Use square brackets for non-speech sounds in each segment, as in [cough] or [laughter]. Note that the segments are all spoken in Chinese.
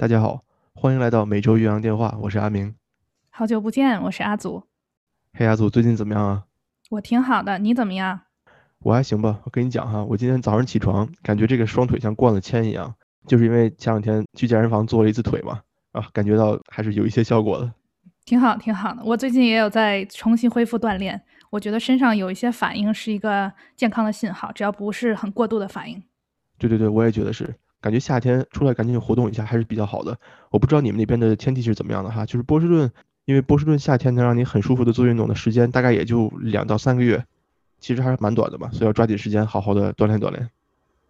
大家好，欢迎来到每周岳阳电话，我是阿明。好久不见，我是阿祖。嘿，阿祖最近怎么样啊？我挺好的，你怎么样？我还行吧。我跟你讲哈，我今天早上起床，感觉这个双腿像灌了铅一样，就是因为前两天去健身房做了一次腿嘛，啊，感觉到还是有一些效果的。挺好，挺好的。我最近也有在重新恢复锻炼，我觉得身上有一些反应是一个健康的信号，只要不是很过度的反应。对对对，我也觉得是。感觉夏天出来赶紧活动一下还是比较好的。我不知道你们那边的天气是怎么样的哈，就是波士顿，因为波士顿夏天能让你很舒服的做运动的时间大概也就两到三个月，其实还是蛮短的嘛，所以要抓紧时间好好的锻炼锻炼。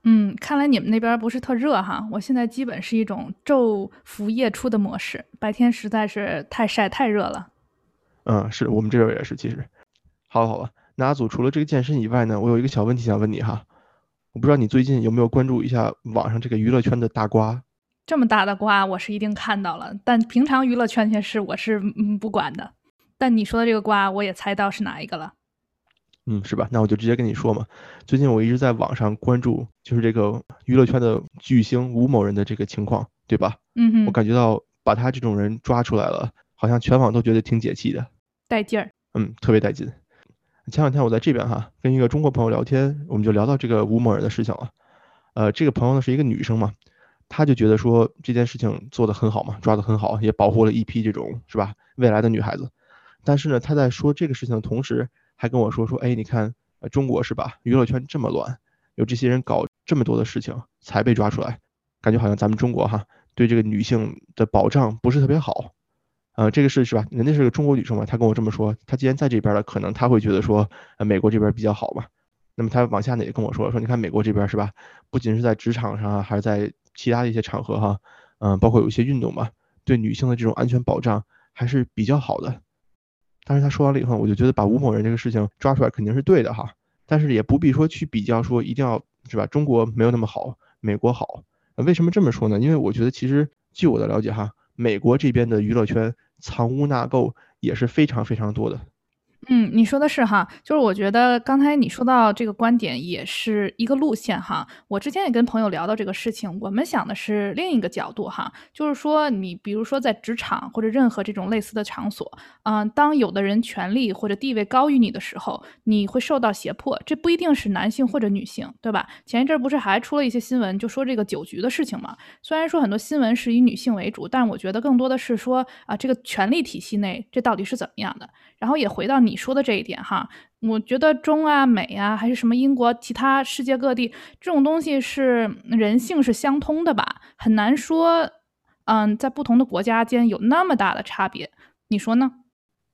嗯，看来你们那边不是特热哈，我现在基本是一种昼伏夜出的模式，白天实在是太晒太热了。嗯，是我们这边也是，其实。好了好了，那阿祖除了这个健身以外呢，我有一个小问题想问你哈。我不知道你最近有没有关注一下网上这个娱乐圈的大瓜？这么大的瓜，我是一定看到了。但平常娱乐圈些事，我是嗯不管的。但你说的这个瓜，我也猜到是哪一个了。嗯，是吧？那我就直接跟你说嘛。最近我一直在网上关注，就是这个娱乐圈的巨星吴某人的这个情况，对吧？嗯哼。我感觉到把他这种人抓出来了，好像全网都觉得挺解气的，带劲儿。嗯，特别带劲。前两天我在这边哈，跟一个中国朋友聊天，我们就聊到这个吴某人的事情了。呃，这个朋友呢是一个女生嘛，她就觉得说这件事情做得很好嘛，抓得很好，也保护了一批这种是吧未来的女孩子。但是呢，她在说这个事情的同时，还跟我说说，哎，你看，呃，中国是吧，娱乐圈这么乱，有这些人搞这么多的事情才被抓出来，感觉好像咱们中国哈对这个女性的保障不是特别好。呃，这个是是吧？人家是个中国女生嘛，她跟我这么说，她既然在这边了，可能她会觉得说，呃，美国这边比较好吧。那么她往下呢也跟我说，说你看美国这边是吧？不仅是在职场上啊，还是在其他的一些场合哈，嗯，包括有一些运动嘛，对女性的这种安全保障还是比较好的。但是她说完了以后，我就觉得把吴某人这个事情抓出来肯定是对的哈，但是也不必说去比较说一定要是吧？中国没有那么好，美国好。为什么这么说呢？因为我觉得其实据我的了解哈，美国这边的娱乐圈。藏污纳垢也是非常非常多的。嗯，你说的是哈，就是我觉得刚才你说到这个观点也是一个路线哈。我之前也跟朋友聊到这个事情，我们想的是另一个角度哈，就是说你比如说在职场或者任何这种类似的场所，嗯，当有的人权力或者地位高于你的时候，你会受到胁迫，这不一定是男性或者女性，对吧？前一阵不是还出了一些新闻，就说这个酒局的事情嘛。虽然说很多新闻是以女性为主，但我觉得更多的是说啊，这个权力体系内这到底是怎么样的？然后也回到你说的这一点哈，我觉得中啊美啊还是什么英国其他世界各地这种东西是人性是相通的吧，很难说，嗯，在不同的国家间有那么大的差别，你说呢？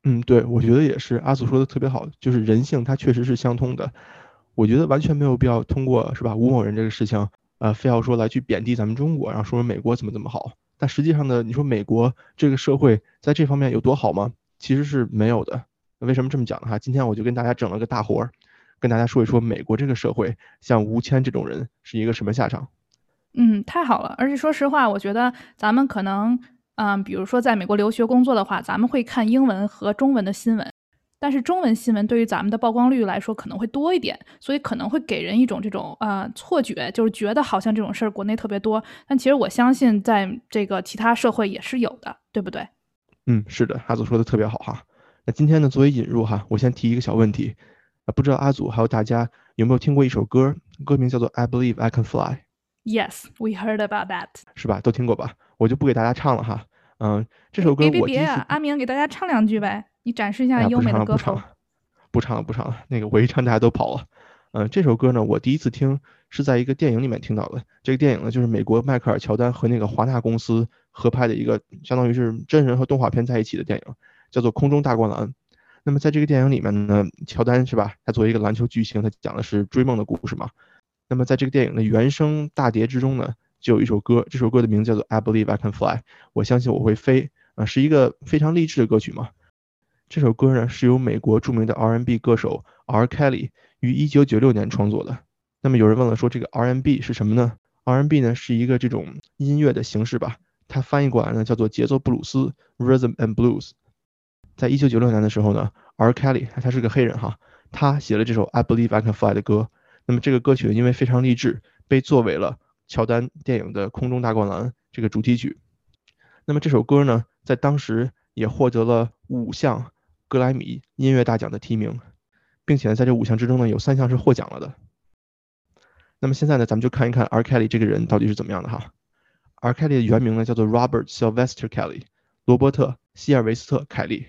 嗯，对，我觉得也是，阿祖说的特别好，就是人性它确实是相通的，我觉得完全没有必要通过是吧吴某人这个事情，呃，非要说来去贬低咱们中国，然后说说美国怎么怎么好，但实际上呢，你说美国这个社会在这方面有多好吗？其实是没有的，为什么这么讲呢？哈，今天我就跟大家整了个大活儿，跟大家说一说美国这个社会，像吴谦这种人是一个什么下场。嗯，太好了，而且说实话，我觉得咱们可能，嗯，比如说在美国留学工作的话，咱们会看英文和中文的新闻，但是中文新闻对于咱们的曝光率来说可能会多一点，所以可能会给人一种这种呃错觉，就是觉得好像这种事儿国内特别多，但其实我相信在这个其他社会也是有的，对不对？嗯，是的，阿祖说的特别好哈。那今天呢，作为引入哈，我先提一个小问题啊，不知道阿祖还有大家有没有听过一首歌，歌名叫做《I Believe I Can Fly》。Yes, we heard about that。是吧？都听过吧？我就不给大家唱了哈。嗯，这首歌我别别别，阿明给大家唱两句呗，你展示一下优美的歌风。不唱了，不唱了，那个我一唱大家都跑了。嗯，这首歌呢，我第一次听是在一个电影里面听到的。这个电影呢，就是美国迈克尔乔丹和那个华纳公司合拍的一个，相当于是真人和动画片在一起的电影，叫做《空中大灌篮》。那么在这个电影里面呢，乔丹是吧？他作为一个篮球巨星，他讲的是追梦的故事嘛。那么在这个电影的原声大碟之中呢，就有一首歌，这首歌的名字叫做《I Believe I Can Fly》，我相信我会飞啊，是一个非常励志的歌曲嘛。这首歌呢，是由美国著名的 R&B 歌手 R. Kelly。于一九九六年创作的。那么有人问了，说这个 R&B 是什么呢？R&B 呢是一个这种音乐的形式吧，它翻译过来呢叫做节奏布鲁斯 （Rhythm and Blues）。在一九九六年的时候呢，R. Kelly 他是个黑人哈，他写了这首 I Believe I Can Fly 的歌。那么这个歌曲因为非常励志，被作为了乔丹电影的《空中大灌篮》这个主题曲。那么这首歌呢，在当时也获得了五项格莱美音乐大奖的提名，并且呢，在这五项之中呢，有三项是获奖了的。那么现在呢，咱们就看一看 R. Kelly 这个人到底是怎么样的哈。R. Kelly 的原名呢叫做 Robert Sylvester Kelly，罗伯特·希尔维斯特·凯利。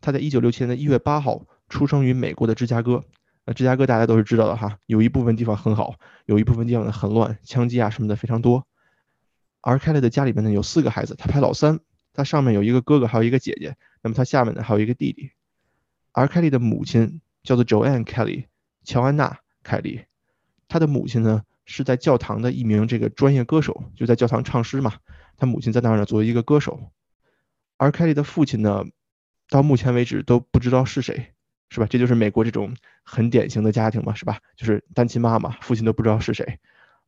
他在一九六七年的一月八号出生于美国的芝加哥。那芝加哥大家都是知道的哈，有一部分地方很好，有一部分地方呢很乱，枪击啊什么的非常多。R. Kelly 的家里面呢有四个孩子，他排老三，他上面有一个哥哥，还有一个姐姐，那么他下面呢还有一个弟弟。R. Kelly 的母亲叫做 Joanne Kelly，乔安娜·凯利。他的母亲呢是在教堂的一名这个专业歌手，就在教堂唱诗嘛。他母亲在那儿呢作为一个歌手。而凯莉的父亲呢，到目前为止都不知道是谁，是吧？这就是美国这种很典型的家庭嘛，是吧？就是单亲妈妈，父亲都不知道是谁。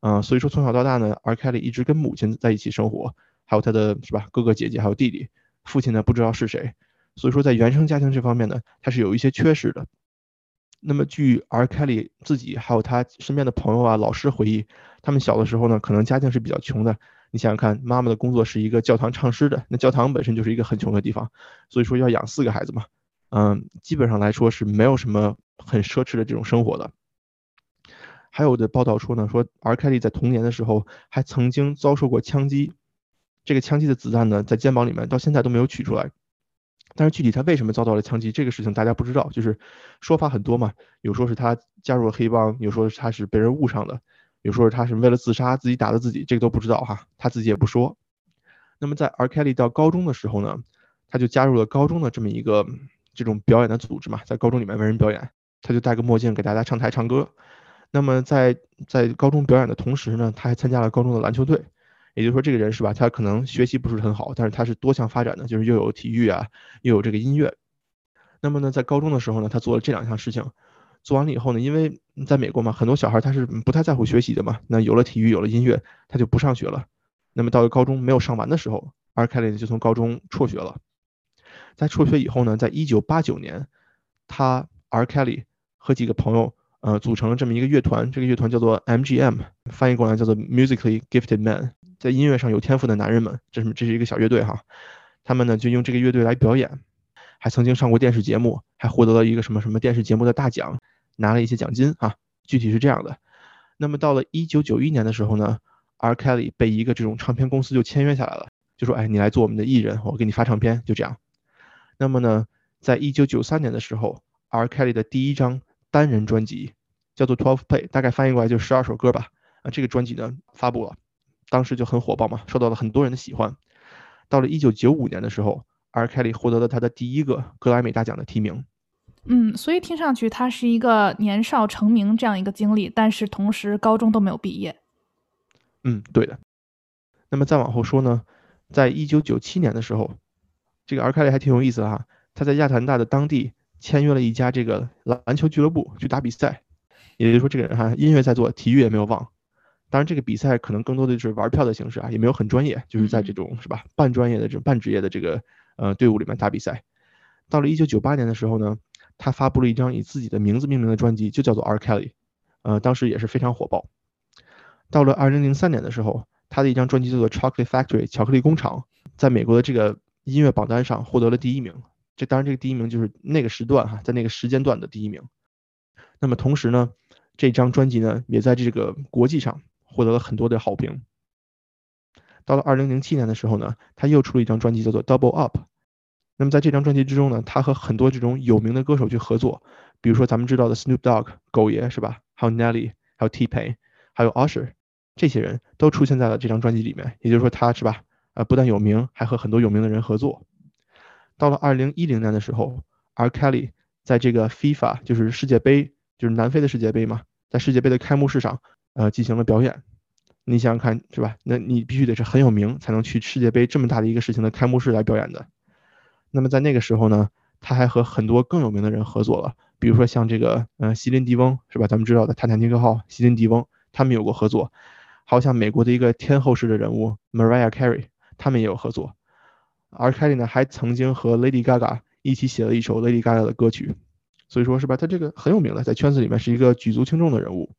嗯，所以说从小到大呢，而凯莉一直跟母亲在一起生活，还有他的是吧哥哥姐姐还有弟弟，父亲呢不知道是谁。所以说在原生家庭这方面呢，他是有一些缺失的。那么，据 R. Kelly 自己还有他身边的朋友啊、老师回忆，他们小的时候呢，可能家境是比较穷的。你想想看，妈妈的工作是一个教堂唱诗的，那教堂本身就是一个很穷的地方，所以说要养四个孩子嘛，嗯，基本上来说是没有什么很奢侈的这种生活的。还有的报道说呢，说 R. Kelly 在童年的时候还曾经遭受过枪击，这个枪击的子弹呢，在肩膀里面到现在都没有取出来。但是具体他为什么遭到了枪击这个事情大家不知道，就是说法很多嘛，有说是他加入了黑帮，有说是他是被人误上的，有说是他是为了自杀自己打的自己，这个都不知道哈，他自己也不说。那么在 R. Kelly 到高中的时候呢，他就加入了高中的这么一个这种表演的组织嘛，在高中里面为人表演，他就戴个墨镜给大家上台唱歌。那么在在高中表演的同时呢，他还参加了高中的篮球队。也就是说，这个人是吧？他可能学习不是很好，但是他是多项发展的，就是又有体育啊，又有这个音乐。那么呢，在高中的时候呢，他做了这两项事情。做完了以后呢，因为在美国嘛，很多小孩他是不太在乎学习的嘛。那有了体育，有了音乐，他就不上学了。那么到了高中没有上完的时候，R. Kelly 就从高中辍学了。在辍学以后呢，在一九八九年，他 R. Kelly 和几个朋友呃组成了这么一个乐团，这个乐团叫做 MGM，翻译过来叫做 Musically Gifted Men。在音乐上有天赋的男人们，这是这是一个小乐队哈，他们呢就用这个乐队来表演，还曾经上过电视节目，还获得了一个什么什么电视节目的大奖，拿了一些奖金啊。具体是这样的。那么到了一九九一年的时候呢，R. Kelly 被一个这种唱片公司就签约下来了，就说哎你来做我们的艺人，我给你发唱片，就这样。那么呢，在一九九三年的时候，R. Kelly 的第一张单人专辑叫做 Twelve Play，大概翻译过来就十二首歌吧。啊，这个专辑呢发布了。当时就很火爆嘛，受到了很多人的喜欢。到了一九九五年的时候，R. Kelly 获得了他的第一个格莱美大奖的提名。嗯，所以听上去他是一个年少成名这样一个经历，但是同时高中都没有毕业。嗯，对的。那么再往后说呢，在一九九七年的时候，这个 R. Kelly 还挺有意思的哈，他在亚特兰大的当地签约了一家这个篮球俱乐部去打比赛。也就是说，这个人哈，音乐在做，体育也没有忘。当然，这个比赛可能更多的就是玩票的形式啊，也没有很专业，就是在这种是吧半专业的这种半职业的这个呃队伍里面打比赛。到了一九九八年的时候呢，他发布了一张以自己的名字命名的专辑，就叫做 R Kelly，呃，当时也是非常火爆。到了二零零三年的时候，他的一张专辑叫做 Chocolate Factory 巧克力工厂，在美国的这个音乐榜单上获得了第一名。这当然这个第一名就是那个时段哈，在那个时间段的第一名。那么同时呢，这张专辑呢也在这个国际上。获得了很多的好评。到了二零零七年的时候呢，他又出了一张专辑，叫做《Double Up》。那么在这张专辑之中呢，他和很多这种有名的歌手去合作，比如说咱们知道的 Snoop Dogg 狗爷是吧？还有 Nelly，还有 T-Pain，还有 Usher，这些人都出现在了这张专辑里面。也就是说，他是吧？呃，不但有名，还和很多有名的人合作。到了二零一零年的时候，R Kelly 在这个 FIFA，就是世界杯，就是南非的世界杯嘛，在世界杯的开幕式上。呃，进行了表演，你想想看，是吧？那你必须得是很有名，才能去世界杯这么大的一个事情的开幕式来表演的。那么在那个时候呢，他还和很多更有名的人合作了，比如说像这个，呃，席琳迪翁，是吧？咱们知道的泰坦尼克号，席琳迪翁，他们有过合作。还有像美国的一个天后式的人物 Mariah Carey，他们也有合作。而 Kelly 呢，还曾经和 Lady Gaga 一起写了一首 Lady Gaga 的歌曲，所以说是吧？他这个很有名的，在圈子里面是一个举足轻重的人物。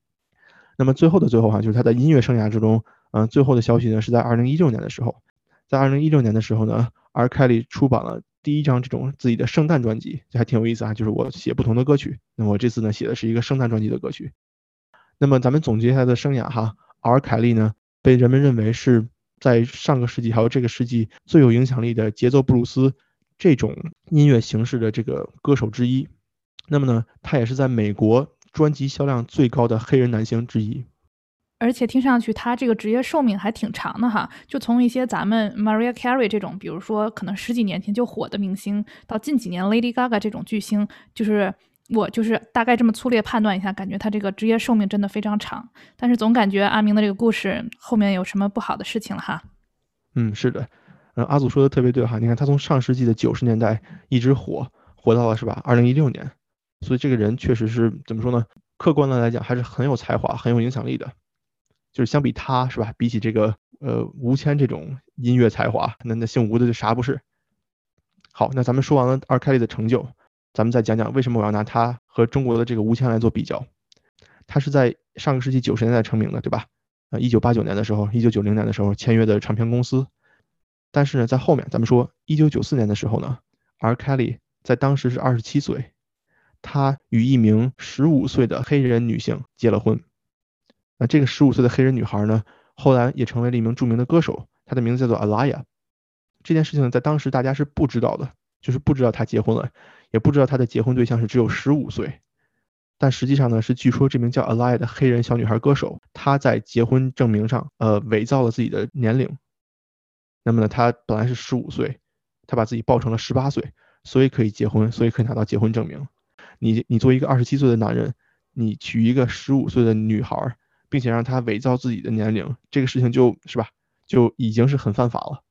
那么最后的最后哈，就是他在音乐生涯之中，嗯，最后的消息呢是在二零一六年的时候，在二零一六年的时候呢，R. Kelly 出版了第一张这种自己的圣诞专辑，这还挺有意思啊，就是我写不同的歌曲。那么我这次呢写的是一个圣诞专辑的歌曲。那么咱们总结他的生涯哈，R. Kelly 呢被人们认为是在上个世纪还有这个世纪最有影响力的节奏布鲁斯这种音乐形式的这个歌手之一。那么呢，他也是在美国专辑销量最高的黑人男星之一。而且听上去他这个职业寿命还挺长的哈，就从一些咱们 Maria Carey 这种，比如说可能十几年前就火的明星，到近几年 Lady Gaga 这种巨星，就是我就是大概这么粗略判断一下，感觉他这个职业寿命真的非常长。但是总感觉阿明的这个故事后面有什么不好的事情了哈。嗯，是的，嗯，阿祖说的特别对哈，你看他从上世纪的九十年代一直火，火到了是吧？二零一六年，所以这个人确实是怎么说呢？客观的来讲，还是很有才华、很有影响力的。就是相比他是吧？比起这个呃吴谦这种音乐才华，那那姓吴的就啥不是？好，那咱们说完了二凯利的成就，咱们再讲讲为什么我要拿他和中国的这个吴谦来做比较。他是在上个世纪九十年代成名的，对吧？呃，一九八九年的时候，一九九零年的时候签约的唱片公司。但是呢，在后面咱们说一九九四年的时候呢，R Kelly 在当时是二十七岁，他与一名十五岁的黑人女性结了婚。那这个十五岁的黑人女孩呢，后来也成为了一名著名的歌手，她的名字叫做 Alaya。这件事情在当时大家是不知道的，就是不知道她结婚了，也不知道他的结婚对象是只有十五岁。但实际上呢，是据说这名叫 Alaya 的黑人小女孩歌手，她在结婚证明上，呃，伪造了自己的年龄。那么呢，她本来是十五岁，她把自己报成了十八岁，所以可以结婚，所以可以拿到结婚证明。你你作为一个二十七岁的男人，你娶一个十五岁的女孩。并且让她伪造自己的年龄，这个事情就是吧，就已经是很犯法了。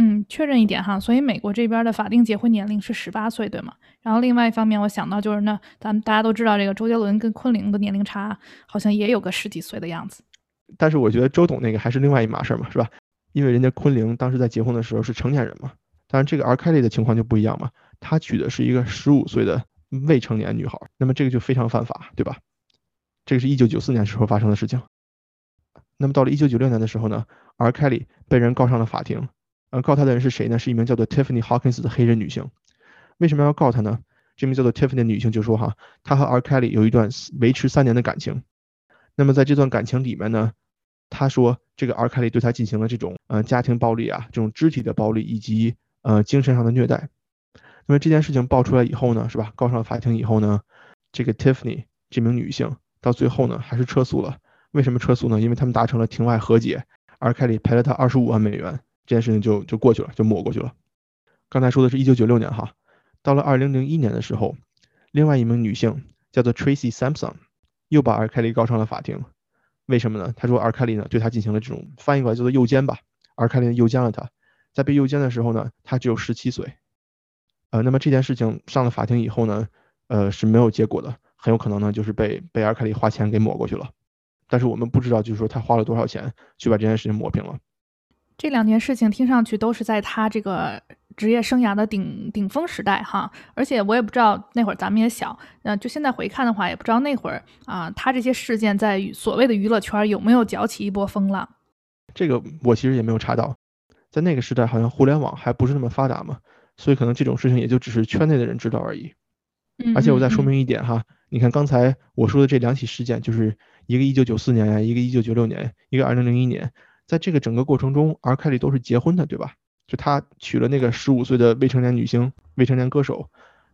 嗯，确认一点哈，所以美国这边的法定结婚年龄是十八岁，对吗？然后另外一方面，我想到就是那咱们大家都知道，这个周杰伦跟昆凌的年龄差好像也有个十几岁的样子。但是我觉得周董那个还是另外一码事嘛，是吧？因为人家昆凌当时在结婚的时候是成年人嘛，当然这个 R Kelly 的情况就不一样嘛，他娶的是一个十五岁的未成年女孩，那么这个就非常犯法，对吧？这个是一九九四年时候发生的事情。那么到了一九九六年的时候呢，R Kelly 被人告上了法庭。呃，告他的人是谁呢？是一名叫做 Tiffany Hawkins 的黑人女性。为什么要告他呢？这名叫做 Tiffany 的女性就说：“哈，她和 R Kelly 有一段维持三年的感情。那么在这段感情里面呢，她说这个 R Kelly 对她进行了这种呃家庭暴力啊，这种肢体的暴力以及呃精神上的虐待。那么这件事情爆出来以后呢，是吧？告上法庭以后呢，这个 Tiffany 这名女性。到最后呢，还是撤诉了。为什么撤诉呢？因为他们达成了庭外和解，而凯里赔了他二十五万美元，这件事情就就过去了，就抹过去了。刚才说的是一九九六年哈，到了二零零一年的时候，另外一名女性叫做 Tracy Sampson，又把 R. Kelly 告上了法庭。为什么呢？他说 R. Kelly 呢对他进行了这种翻译过来叫做诱奸吧，R. Kelly 诱奸了他，在被诱奸的时候呢，他只有十七岁。呃，那么这件事情上了法庭以后呢，呃是没有结果的。很有可能呢，就是被被尔凯利花钱给抹过去了，但是我们不知道，就是说他花了多少钱去把这件事情抹平了。这两件事情听上去都是在他这个职业生涯的顶顶峰时代哈，而且我也不知道那会儿咱们也小，那就现在回看的话，也不知道那会儿啊，他这些事件在所谓的娱乐圈有没有搅起一波风浪。这个我其实也没有查到，在那个时代好像互联网还不是那么发达嘛，所以可能这种事情也就只是圈内的人知道而已。而且我再说明一点哈。你看刚才我说的这两起事件，就是一个一九九四年呀，一个一九九六年，一个二零零一年，在这个整个过程中，R Kelly 都是结婚的，对吧？就他娶了那个十五岁的未成年女星、未成年歌手，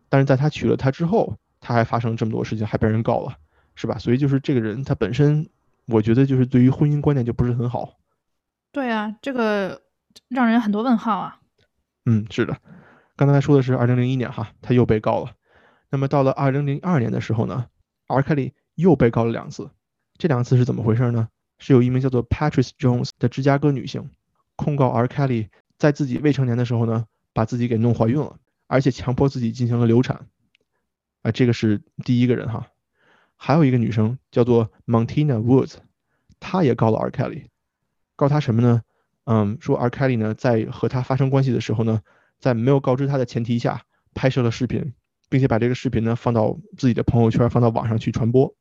但是在他娶了她之后，他还发生这么多事情，还被人告了，是吧？所以就是这个人他本身，我觉得就是对于婚姻观念就不是很好。对啊，这个让人很多问号啊。嗯，是的，刚才说的是二零零一年哈，他又被告了。那么到了二零零二年的时候呢，R Kelly 又被告了两次，这两次是怎么回事呢？是有一名叫做 Patrice Jones 的芝加哥女性控告 R Kelly 在自己未成年的时候呢，把自己给弄怀孕了，而且强迫自己进行了流产。啊，这个是第一个人哈。还有一个女生叫做 Montina Woods，她也告了 R Kelly，告他什么呢？嗯，说 R Kelly 呢在和他发生关系的时候呢，在没有告知他的前提下拍摄了视频。并且把这个视频呢放到自己的朋友圈，放到网上去传播，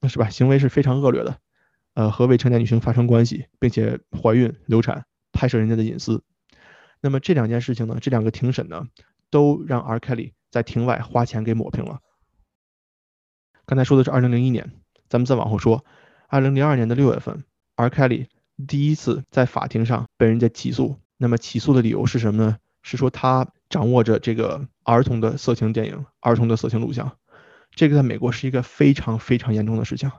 那是吧？行为是非常恶劣的，呃，和未成年女性发生关系，并且怀孕、流产，拍摄人家的隐私。那么这两件事情呢，这两个庭审呢，都让 R Kelly 在庭外花钱给抹平了。刚才说的是二零零一年，咱们再往后说，二零零二年的六月份，R Kelly 第一次在法庭上被人家起诉。那么起诉的理由是什么呢？是说他掌握着这个儿童的色情电影、儿童的色情录像，这个在美国是一个非常非常严重的事情。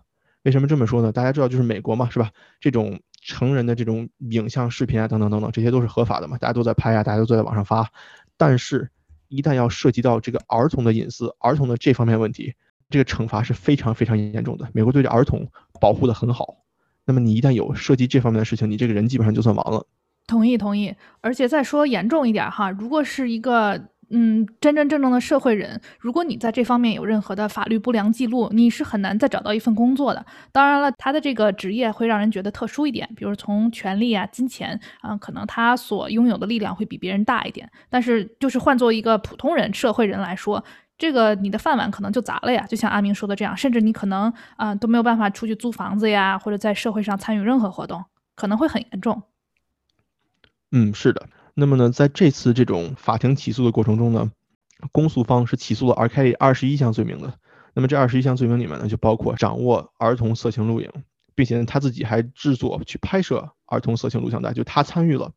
为什么这么说呢？大家知道，就是美国嘛，是吧？这种成人的这种影像、视频啊，等等等等，这些都是合法的嘛，大家都在拍啊，大家都在网上发。但是，一旦要涉及到这个儿童的隐私、儿童的这方面问题，这个惩罚是非常非常严重的。美国对这儿童保护的很好。那么你一旦有涉及这方面的事情，你这个人基本上就算完了。同意同意，而且再说严重一点哈，如果是一个嗯真真正正的社会人，如果你在这方面有任何的法律不良记录，你是很难再找到一份工作的。当然了，他的这个职业会让人觉得特殊一点，比如从权力啊、金钱啊，可能他所拥有的力量会比别人大一点。但是就是换做一个普通人、社会人来说，这个你的饭碗可能就砸了呀。就像阿明说的这样，甚至你可能啊都没有办法出去租房子呀，或者在社会上参与任何活动，可能会很严重。嗯，是的。那么呢，在这次这种法庭起诉的过程中呢，公诉方是起诉了 R.K. 二十一项罪名的。那么这二十一项罪名里面呢，就包括掌握儿童色情录影，并且呢他自己还制作去拍摄儿童色情录像带，就他参与了。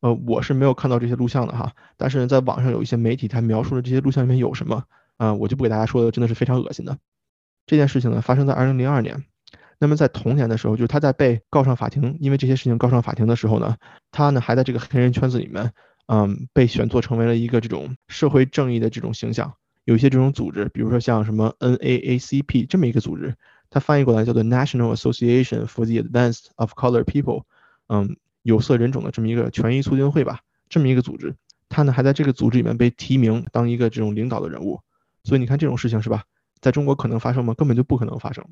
呃，我是没有看到这些录像的哈，但是在网上有一些媒体他描述的这些录像里面有什么，啊，我就不给大家说了，真的是非常恶心的。这件事情呢，发生在二零零二年。那么在同年的时候，就是他在被告上法庭，因为这些事情告上法庭的时候呢，他呢还在这个黑人圈子里面，嗯，被选作成为了一个这种社会正义的这种形象。有一些这种组织，比如说像什么 NAACP 这么一个组织，它翻译过来叫做 National Association for the Advanced of Color People，嗯，有色人种的这么一个权益促进会吧，这么一个组织，他呢还在这个组织里面被提名当一个这种领导的人物。所以你看这种事情是吧，在中国可能发生吗？根本就不可能发生。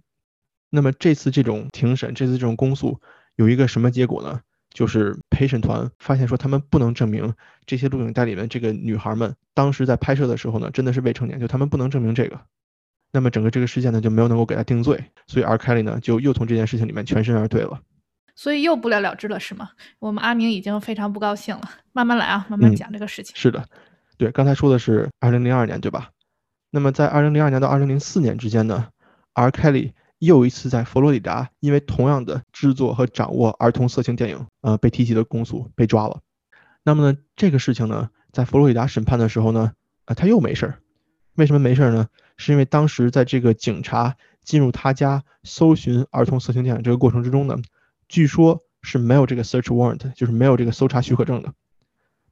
那么这次这种庭审，这次这种公诉有一个什么结果呢？就是陪审团发现说他们不能证明这些录影带里面这个女孩们当时在拍摄的时候呢，真的是未成年，就他们不能证明这个。那么整个这个事件呢就没有能够给他定罪，所以 R Kelly 呢就又从这件事情里面全身而退了。所以又不了了之了是吗？我们阿明已经非常不高兴了。慢慢来啊，慢慢讲这个事情。是的，对，刚才说的是二零零二年对吧？那么在二零零二年到二零零四年之间呢，R Kelly。又一次在佛罗里达，因为同样的制作和掌握儿童色情电影，呃，被提起的公诉被抓了。那么呢，这个事情呢，在佛罗里达审判的时候呢，啊，他又没事儿。为什么没事儿呢？是因为当时在这个警察进入他家搜寻儿童色情电影这个过程之中呢，据说是没有这个 search warrant，就是没有这个搜查许可证的。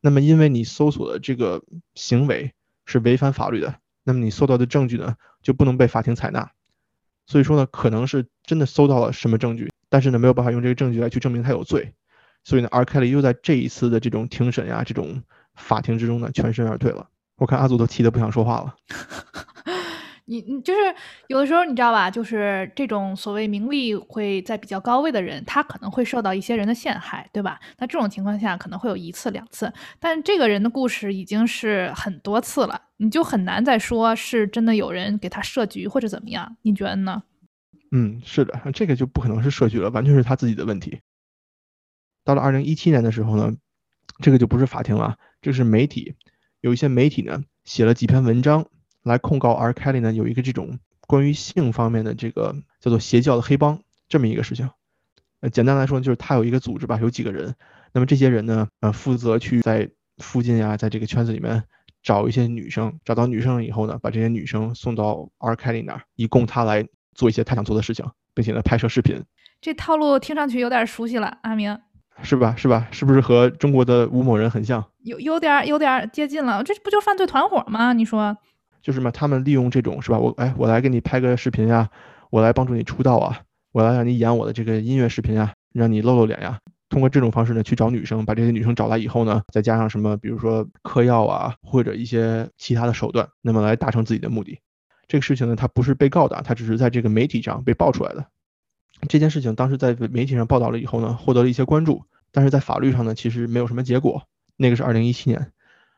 那么，因为你搜索的这个行为是违反法律的，那么你搜到的证据呢，就不能被法庭采纳。所以说呢，可能是真的搜到了什么证据，但是呢，没有办法用这个证据来去证明他有罪。所以呢，R Kelly 又在这一次的这种庭审呀、这种法庭之中呢，全身而退了。我看阿祖都气得不想说话了。[laughs] 你你就是有的时候你知道吧，就是这种所谓名利会在比较高位的人，他可能会受到一些人的陷害，对吧？那这种情况下可能会有一次两次，但这个人的故事已经是很多次了，你就很难再说是真的有人给他设局或者怎么样，你觉得呢？嗯，是的，这个就不可能是设局了，完全是他自己的问题。到了二零一七年的时候呢，这个就不是法庭了，这是媒体，有一些媒体呢写了几篇文章。来控告 R Kelly 呢，有一个这种关于性方面的这个叫做邪教的黑帮这么一个事情。呃，简单来说就是他有一个组织吧，有几个人。那么这些人呢，呃，负责去在附近啊，在这个圈子里面找一些女生，找到女生以后呢，把这些女生送到 R Kelly 那儿，以供他来做一些他想做的事情，并且呢拍摄视频。这套路听上去有点熟悉了，阿明。是吧？是吧？是不是和中国的吴某人很像？有有点有点接近了。这不就犯罪团伙吗？你说？就是嘛，他们利用这种是吧？我哎，我来给你拍个视频呀，我来帮助你出道啊，我来让你演我的这个音乐视频啊，让你露露脸呀。通过这种方式呢，去找女生，把这些女生找来以后呢，再加上什么，比如说嗑药啊，或者一些其他的手段，那么来达成自己的目的。这个事情呢，他不是被告的，他只是在这个媒体上被爆出来的。这件事情当时在媒体上报道了以后呢，获得了一些关注，但是在法律上呢，其实没有什么结果。那个是二零一七年，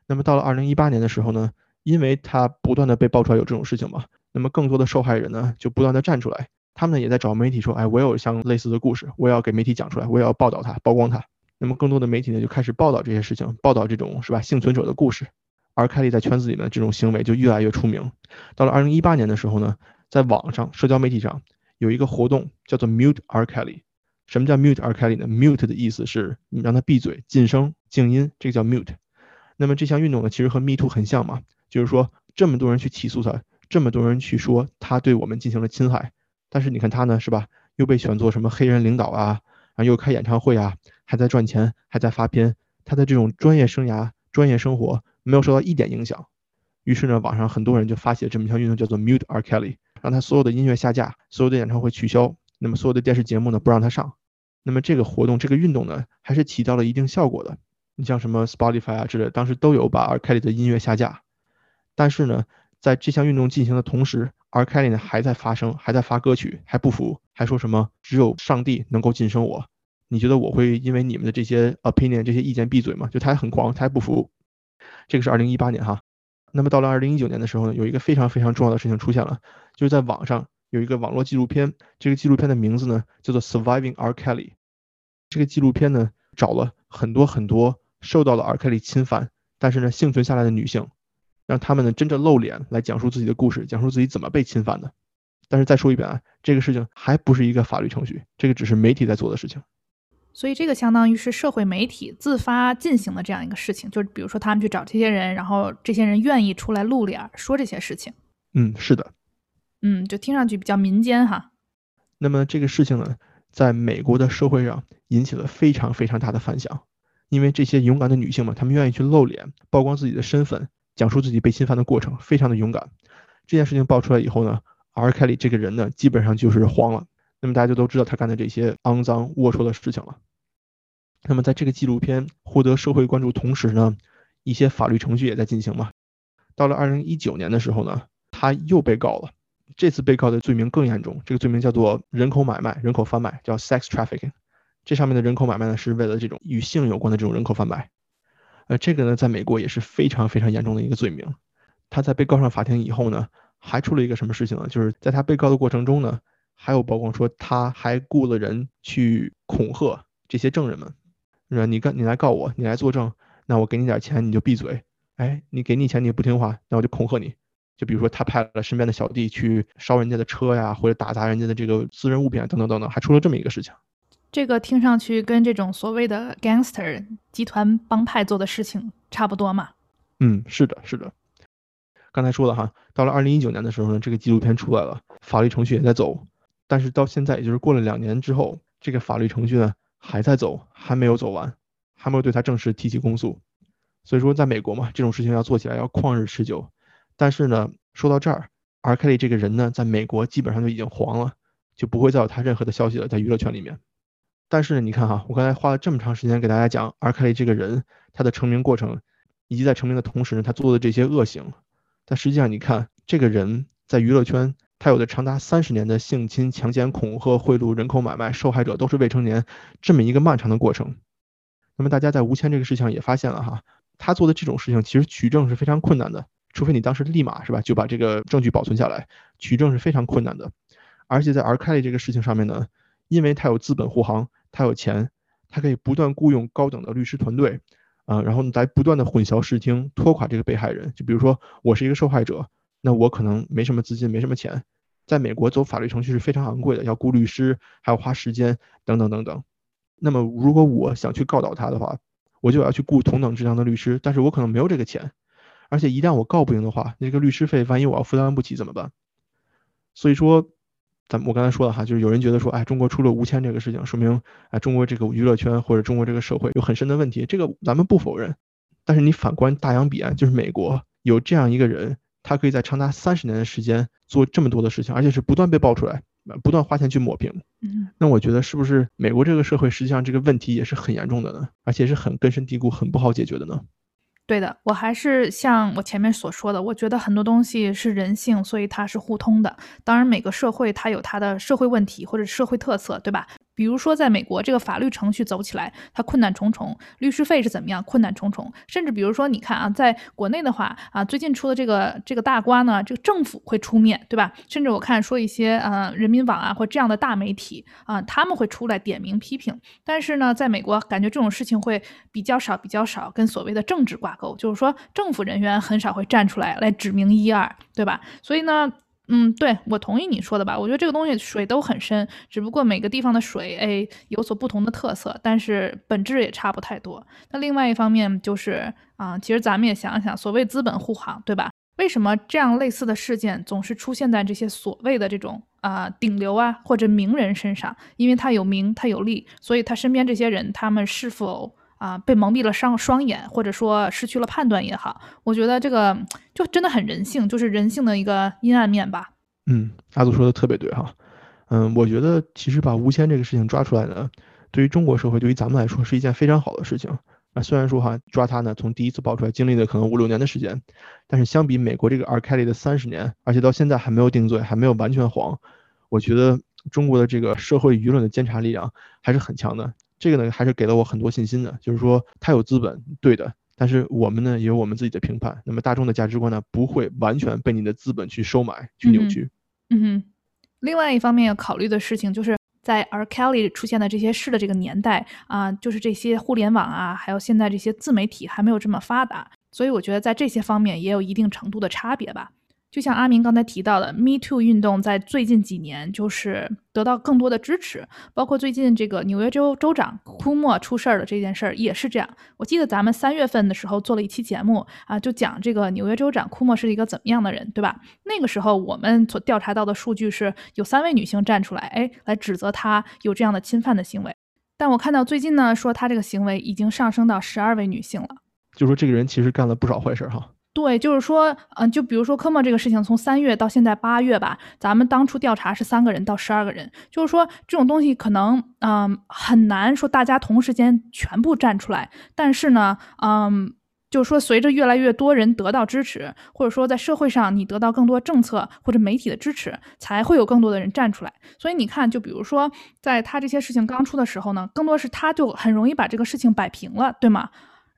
那么到了二零一八年的时候呢？因为他不断的被爆出来有这种事情嘛，那么更多的受害人呢就不断的站出来，他们也在找媒体说，哎，我有像类似的故事，我要给媒体讲出来，我也要报道他，曝光他。那么更多的媒体呢就开始报道这些事情，报道这种是吧幸存者的故事。而凯莉在圈子里面这种行为就越来越出名。到了二零一八年的时候呢，在网上社交媒体上有一个活动叫做 Mute R Kelly。什么叫 Mute R Kelly 呢？Mute 的意思是你让他闭嘴、晋声、静音，这个叫 Mute。那么这项运动呢，其实和 Me Too 很像嘛，就是说这么多人去起诉他，这么多人去说他对我们进行了侵害，但是你看他呢，是吧？又被选作什么黑人领导啊，然后又开演唱会啊，还在赚钱，还在发片，他的这种专业生涯、专业生活。没有受到一点影响，于是呢，网上很多人就发起了这么一项运动，叫做 Mute R Kelly，让他所有的音乐下架，所有的演唱会取消，那么所有的电视节目呢不让他上。那么这个活动，这个运动呢，还是起到了一定效果的。你像什么 Spotify 啊之类，当时都有把 R Kelly 的音乐下架。但是呢，在这项运动进行的同时，R Kelly 呢还在发声，还在发歌曲，还不服，还说什么只有上帝能够晋升我。你觉得我会因为你们的这些 opinion 这些意见闭嘴吗？就他还很狂，他还不服。这个是二零一八年哈，那么到了二零一九年的时候呢，有一个非常非常重要的事情出现了，就是在网上有一个网络纪录片，这个纪录片的名字呢叫做《Surviving R Kelly》。这个纪录片呢找了很多很多受到了 R Kelly 侵犯，但是呢幸存下来的女性，让他们呢真正露脸来讲述自己的故事，讲述自己怎么被侵犯的。但是再说一遍啊，这个事情还不是一个法律程序，这个只是媒体在做的事情。所以这个相当于是社会媒体自发进行的这样一个事情，就是比如说他们去找这些人，然后这些人愿意出来露脸说这些事情。嗯，是的。嗯，就听上去比较民间哈。那么这个事情呢，在美国的社会上引起了非常非常大的反响，因为这些勇敢的女性们，她们愿意去露脸，曝光自己的身份，讲述自己被侵犯的过程，非常的勇敢。这件事情爆出来以后呢，R. Kelly 这个人呢，基本上就是慌了。那么大家就都知道他干的这些肮脏龌龊的事情了。那么在这个纪录片获得社会关注同时呢，一些法律程序也在进行嘛。到了二零一九年的时候呢，他又被告了。这次被告的罪名更严重，这个罪名叫做人口买卖、人口贩卖，叫 sex trafficking。这上面的人口买卖呢，是为了这种与性有关的这种人口贩卖。呃，这个呢，在美国也是非常非常严重的一个罪名。他在被告上法庭以后呢，还出了一个什么事情呢？就是在他被告的过程中呢。还有曝光说，他还雇了人去恐吓这些证人们，说你告你来告我，你来作证，那我给你点钱，你就闭嘴。哎，你给你钱你不听话，那我就恐吓你。就比如说他派了身边的小弟去烧人家的车呀，或者打砸人家的这个私人物品啊，等等等等，还出了这么一个事情。这个听上去跟这种所谓的 gangster 集团帮派做的事情差不多嘛？嗯，是的，是的。刚才说了哈，到了二零一九年的时候呢，这个纪录片出来了，法律程序也在走。但是到现在，也就是过了两年之后，这个法律程序呢还在走，还没有走完，还没有对他正式提起公诉。所以说，在美国嘛，这种事情要做起来要旷日持久。但是呢，说到这儿，R Kelly 这个人呢，在美国基本上就已经黄了，就不会再有他任何的消息了，在娱乐圈里面。但是，你看哈，我刚才花了这么长时间给大家讲 R Kelly 这个人，他的成名过程，以及在成名的同时，他做的这些恶行。但实际上，你看这个人在娱乐圈。他有着长达三十年的性侵、强奸、恐吓、贿赂、人口买卖，受害者都是未成年，这么一个漫长的过程。那么大家在吴谦这个事情也发现了哈，他做的这种事情其实取证是非常困难的，除非你当时立马是吧就把这个证据保存下来，取证是非常困难的。而且在 R Kelly 这个事情上面呢，因为他有资本护航，他有钱，他可以不断雇佣高等的律师团队，啊，然后来不断的混淆视听，拖垮这个被害人。就比如说我是一个受害者，那我可能没什么资金，没什么钱。在美国走法律程序是非常昂贵的，要雇律师，还要花时间等等等等。那么如果我想去告倒他的话，我就要去雇同等质量的律师，但是我可能没有这个钱，而且一旦我告不赢的话，那个律师费万一我要负担不起怎么办？所以说，咱我刚才说了哈，就是有人觉得说，哎，中国出了吴谦这个事情，说明哎中国这个娱乐圈或者中国这个社会有很深的问题，这个咱们不否认。但是你反观大洋彼岸，就是美国有这样一个人。他可以在长达三十年的时间做这么多的事情，而且是不断被爆出来，不断花钱去抹平。嗯，那我觉得是不是美国这个社会实际上这个问题也是很严重的呢？而且是很根深蒂固、很不好解决的呢？对的，我还是像我前面所说的，我觉得很多东西是人性，所以它是互通的。当然，每个社会它有它的社会问题或者社会特色，对吧？比如说，在美国，这个法律程序走起来，它困难重重，律师费是怎么样？困难重重。甚至比如说，你看啊，在国内的话啊，最近出的这个这个大瓜呢，这个政府会出面对吧？甚至我看说一些呃人民网啊或这样的大媒体啊，他们会出来点名批评。但是呢，在美国，感觉这种事情会比较少，比较少，跟所谓的政治挂钩，就是说政府人员很少会站出来来指明一二，对吧？所以呢。嗯，对我同意你说的吧？我觉得这个东西水都很深，只不过每个地方的水哎有所不同的特色，但是本质也差不太多。那另外一方面就是啊，其实咱们也想想，所谓资本护航，对吧？为什么这样类似的事件总是出现在这些所谓的这种啊顶流啊或者名人身上？因为他有名，他有利，所以他身边这些人，他们是否？啊，被蒙蔽了双双眼，或者说失去了判断也好，我觉得这个就真的很人性，就是人性的一个阴暗面吧。嗯，阿杜说的特别对哈。嗯，我觉得其实把吴谦这个事情抓出来呢，对于中国社会，对于咱们来说是一件非常好的事情。啊，虽然说哈抓他呢，从第一次爆出来经历了可能五六年的时间，但是相比美国这个 R Kelly 的三十年，而且到现在还没有定罪，还没有完全黄，我觉得中国的这个社会舆论的监察力量还是很强的。这个呢，还是给了我很多信心的，就是说他有资本，对的，但是我们呢也有我们自己的评判。那么大众的价值观呢，不会完全被你的资本去收买、去扭曲。嗯哼。另外一方面要考虑的事情，就是在 R Kelly 出现的这些事的这个年代啊，就是这些互联网啊，还有现在这些自媒体还没有这么发达，所以我觉得在这些方面也有一定程度的差别吧。就像阿明刚才提到的，Me Too 运动在最近几年就是得到更多的支持，包括最近这个纽约州州长库莫出事儿的这件事儿也是这样。我记得咱们三月份的时候做了一期节目啊，就讲这个纽约州长库莫是一个怎么样的人，对吧？那个时候我们所调查到的数据是有三位女性站出来，哎，来指责他有这样的侵犯的行为。但我看到最近呢，说他这个行为已经上升到十二位女性了，就说这个人其实干了不少坏事儿哈。对，就是说，嗯，就比如说科莫这个事情，从三月到现在八月吧，咱们当初调查是三个人到十二个人，就是说这种东西可能，嗯，很难说大家同时间全部站出来，但是呢，嗯，就是说随着越来越多人得到支持，或者说在社会上你得到更多政策或者媒体的支持，才会有更多的人站出来。所以你看，就比如说在他这些事情刚出的时候呢，更多是他就很容易把这个事情摆平了，对吗？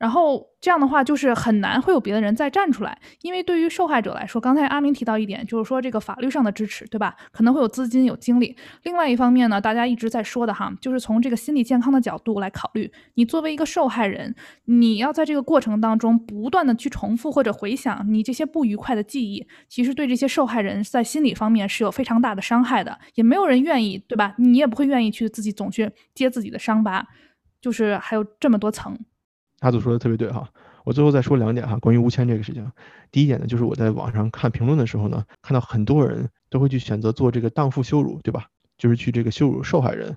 然后这样的话，就是很难会有别的人再站出来，因为对于受害者来说，刚才阿明提到一点，就是说这个法律上的支持，对吧？可能会有资金、有精力。另外一方面呢，大家一直在说的哈，就是从这个心理健康的角度来考虑，你作为一个受害人，你要在这个过程当中不断的去重复或者回想你这些不愉快的记忆，其实对这些受害人在心理方面是有非常大的伤害的，也没有人愿意，对吧？你也不会愿意去自己总去揭自己的伤疤，就是还有这么多层。阿祖说的特别对哈，我最后再说两点哈，关于吴谦这个事情。第一点呢，就是我在网上看评论的时候呢，看到很多人都会去选择做这个荡妇羞辱，对吧？就是去这个羞辱受害人。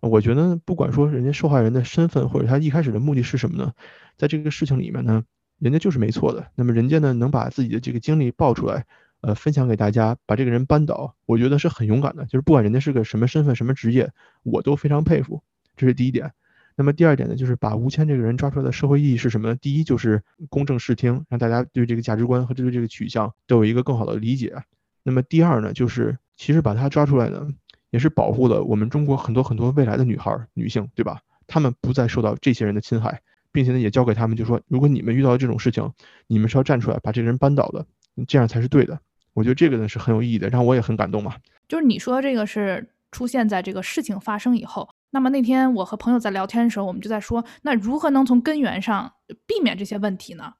我觉得不管说人家受害人的身份或者他一开始的目的是什么呢，在这个事情里面呢，人家就是没错的。那么人家呢能把自己的这个经历爆出来，呃，分享给大家，把这个人扳倒，我觉得是很勇敢的。就是不管人家是个什么身份、什么职业，我都非常佩服。这是第一点。那么第二点呢，就是把吴谦这个人抓出来的社会意义是什么呢？第一就是公正视听，让大家对这个价值观和对这个取向都有一个更好的理解。那么第二呢，就是其实把他抓出来呢，也是保护了我们中国很多很多未来的女孩、女性，对吧？她们不再受到这些人的侵害，并且呢，也教给他们，就说如果你们遇到这种事情，你们是要站出来把这个人扳倒的，这样才是对的。我觉得这个呢是很有意义的，让我也很感动嘛。就是你说这个是出现在这个事情发生以后。那么那天我和朋友在聊天的时候，我们就在说，那如何能从根源上避免这些问题呢？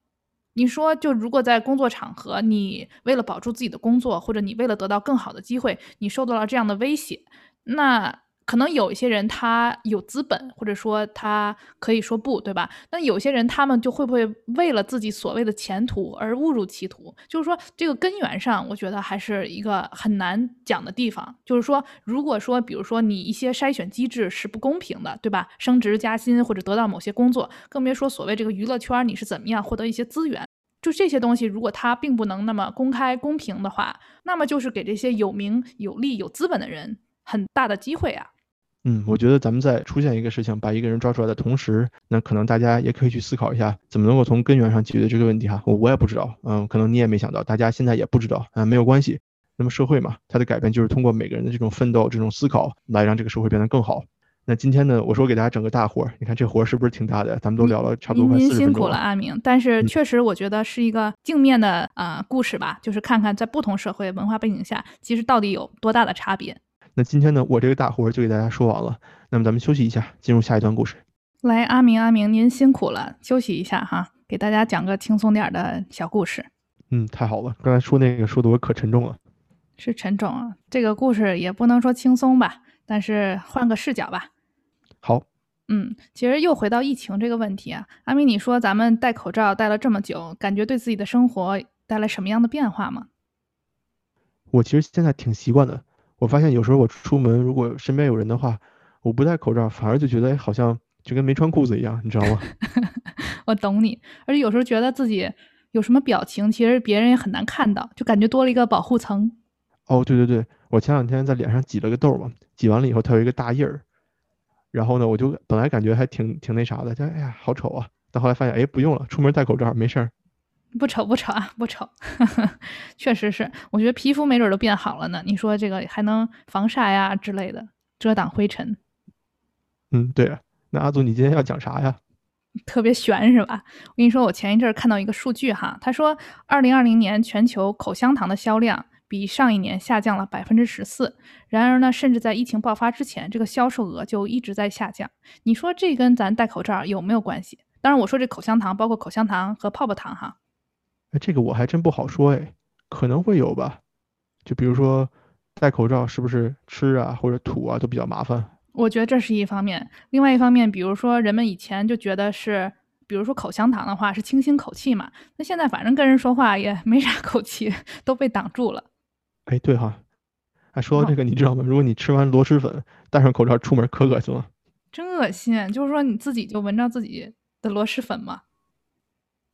你说，就如果在工作场合，你为了保住自己的工作，或者你为了得到更好的机会，你受到了这样的威胁，那。可能有一些人他有资本，或者说他可以说不对吧？那有些人他们就会不会为了自己所谓的前途而误入歧途？就是说这个根源上，我觉得还是一个很难讲的地方。就是说，如果说比如说你一些筛选机制是不公平的，对吧？升职加薪或者得到某些工作，更别说所谓这个娱乐圈你是怎么样获得一些资源，就这些东西，如果它并不能那么公开公平的话，那么就是给这些有名有利有资本的人很大的机会啊。嗯，我觉得咱们在出现一个事情，把一个人抓出来的同时，那可能大家也可以去思考一下，怎么能够从根源上解决这个问题哈。我我也不知道，嗯，可能你也没想到，大家现在也不知道，嗯，没有关系。那么社会嘛，它的改变就是通过每个人的这种奋斗、这种思考，来让这个社会变得更好。那今天呢，我说给大家整个大活儿，你看这活儿是不是挺大的？咱们都聊了差不多快您四十分钟辛苦了，阿明。但是嗯确实，我觉得是一个镜面的呃故事吧，就是看看在不同社会文化背景下，其实到底有多大的差别。那今天呢，我这个大活儿就给大家说完了。那么咱们休息一下，进入下一段故事。来，阿明，阿明，您辛苦了，休息一下哈，给大家讲个轻松点儿的小故事。嗯，太好了，刚才说那个说的我可沉重了。是沉重啊，这个故事也不能说轻松吧，但是换个视角吧。好，嗯，其实又回到疫情这个问题啊，阿明，你说咱们戴口罩戴了这么久，感觉对自己的生活带来什么样的变化吗？我其实现在挺习惯的。我发现有时候我出门，如果身边有人的话，我不戴口罩，反而就觉得哎好像就跟没穿裤子一样，你知道吗？[laughs] 我懂你，而且有时候觉得自己有什么表情，其实别人也很难看到，就感觉多了一个保护层。哦，对对对，我前两天在脸上挤了个痘儿嘛，挤完了以后它有一个大印儿，然后呢，我就本来感觉还挺挺那啥的，就哎呀好丑啊，但后来发现哎不用了，出门戴口罩没事儿。不丑不丑啊，不丑，[laughs] 确实是，我觉得皮肤没准儿都变好了呢。你说这个还能防晒呀之类的，遮挡灰尘，嗯，对啊。那阿祖，你今天要讲啥呀？[laughs] 特别悬是吧？我跟你说，我前一阵儿看到一个数据哈，他说，二零二零年全球口香糖的销量比上一年下降了百分之十四。然而呢，甚至在疫情爆发之前，这个销售额就一直在下降。你说这跟咱戴口罩有没有关系？当然，我说这口香糖包括口香糖和泡泡糖哈。哎，这个我还真不好说哎，可能会有吧。就比如说戴口罩是不是吃啊或者吐啊都比较麻烦？我觉得这是一方面，另外一方面，比如说人们以前就觉得是，比如说口香糖的话是清新口气嘛，那现在反正跟人说话也没啥口气，都被挡住了。哎，对哈。哎，说到这个，你知道吗？如果你吃完螺蛳粉戴上口罩出门，可恶心了。真恶心！就是说你自己就闻着自己的螺蛳粉嘛。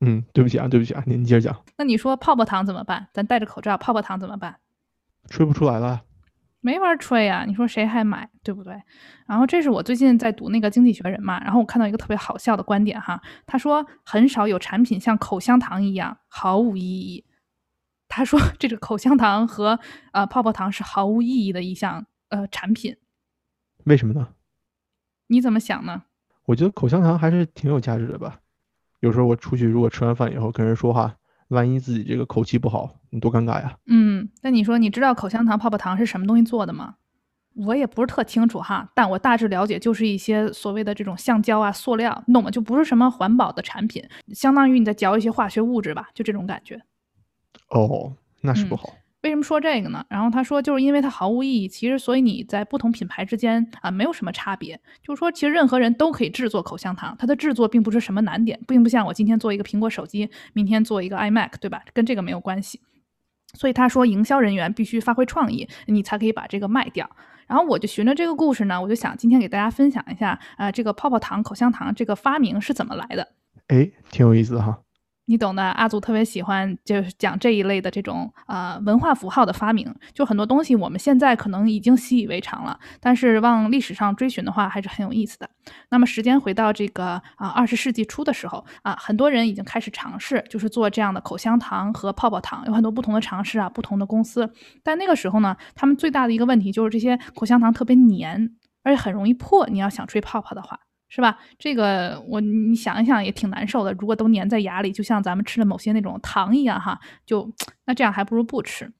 嗯，对不起啊，对不起啊，您接着讲。那你说泡泡糖怎么办？咱戴着口罩，泡泡糖怎么办？吹不出来了。没法吹呀、你说谁还买，对不对？然后这是我最近在读那个《经济学人》嘛，然后我看到一个特别好笑的观点哈，他说很少有产品像口香糖一样毫无意义。他说这个口香糖和呃泡泡糖是毫无意义的一项呃产品，为什么呢？你怎么想呢？我觉得口香糖还是挺有价值的吧。有时候我出去，如果吃完饭以后跟人说话，万一自己这个口气不好，你多尴尬呀。嗯，那你说你知道口香糖、泡泡糖是什么东西做的吗？我也不是特清楚哈，但我大致了解，就是一些所谓的这种橡胶啊、塑料，你懂吗？就不是什么环保的产品，相当于你在嚼一些化学物质吧，就这种感觉。哦，那是不嗯好。为什么说这个呢？然后他说，就是因为它毫无意义，其实所以你在不同品牌之间啊没有什么差别。就是说，其实任何人都可以制作口香糖，它的制作并不是什么难点，并不像我今天做一个苹果手机，明天做一个 iMac，对吧？跟这个没有关系。所以他说，营销人员必须发挥创意，你才可以把这个卖掉。然后我就循着这个故事呢，我就想今天给大家分享一下，呃，这个泡泡糖、口香糖这个发明是怎么来的。哎，挺有意思的哈。你懂的，阿祖特别喜欢就是讲这一类的这种呃文化符号的发明，就很多东西我们现在可能已经习以为常了，但是往历史上追寻的话还是很有意思的。那么时间回到这个啊二十世纪初的时候啊，很多人已经开始尝试，就是做这样的口香糖和泡泡糖，有很多不同的尝试啊，不同的公司。但那个时候呢，他们最大的一个问题就是这些口香糖特别黏，而且很容易破。你要想吹泡泡的话。是吧？这个我你想一想也挺难受的。如果都粘在牙里，就像咱们吃的某些那种糖一样哈，就那这样还不如不吃。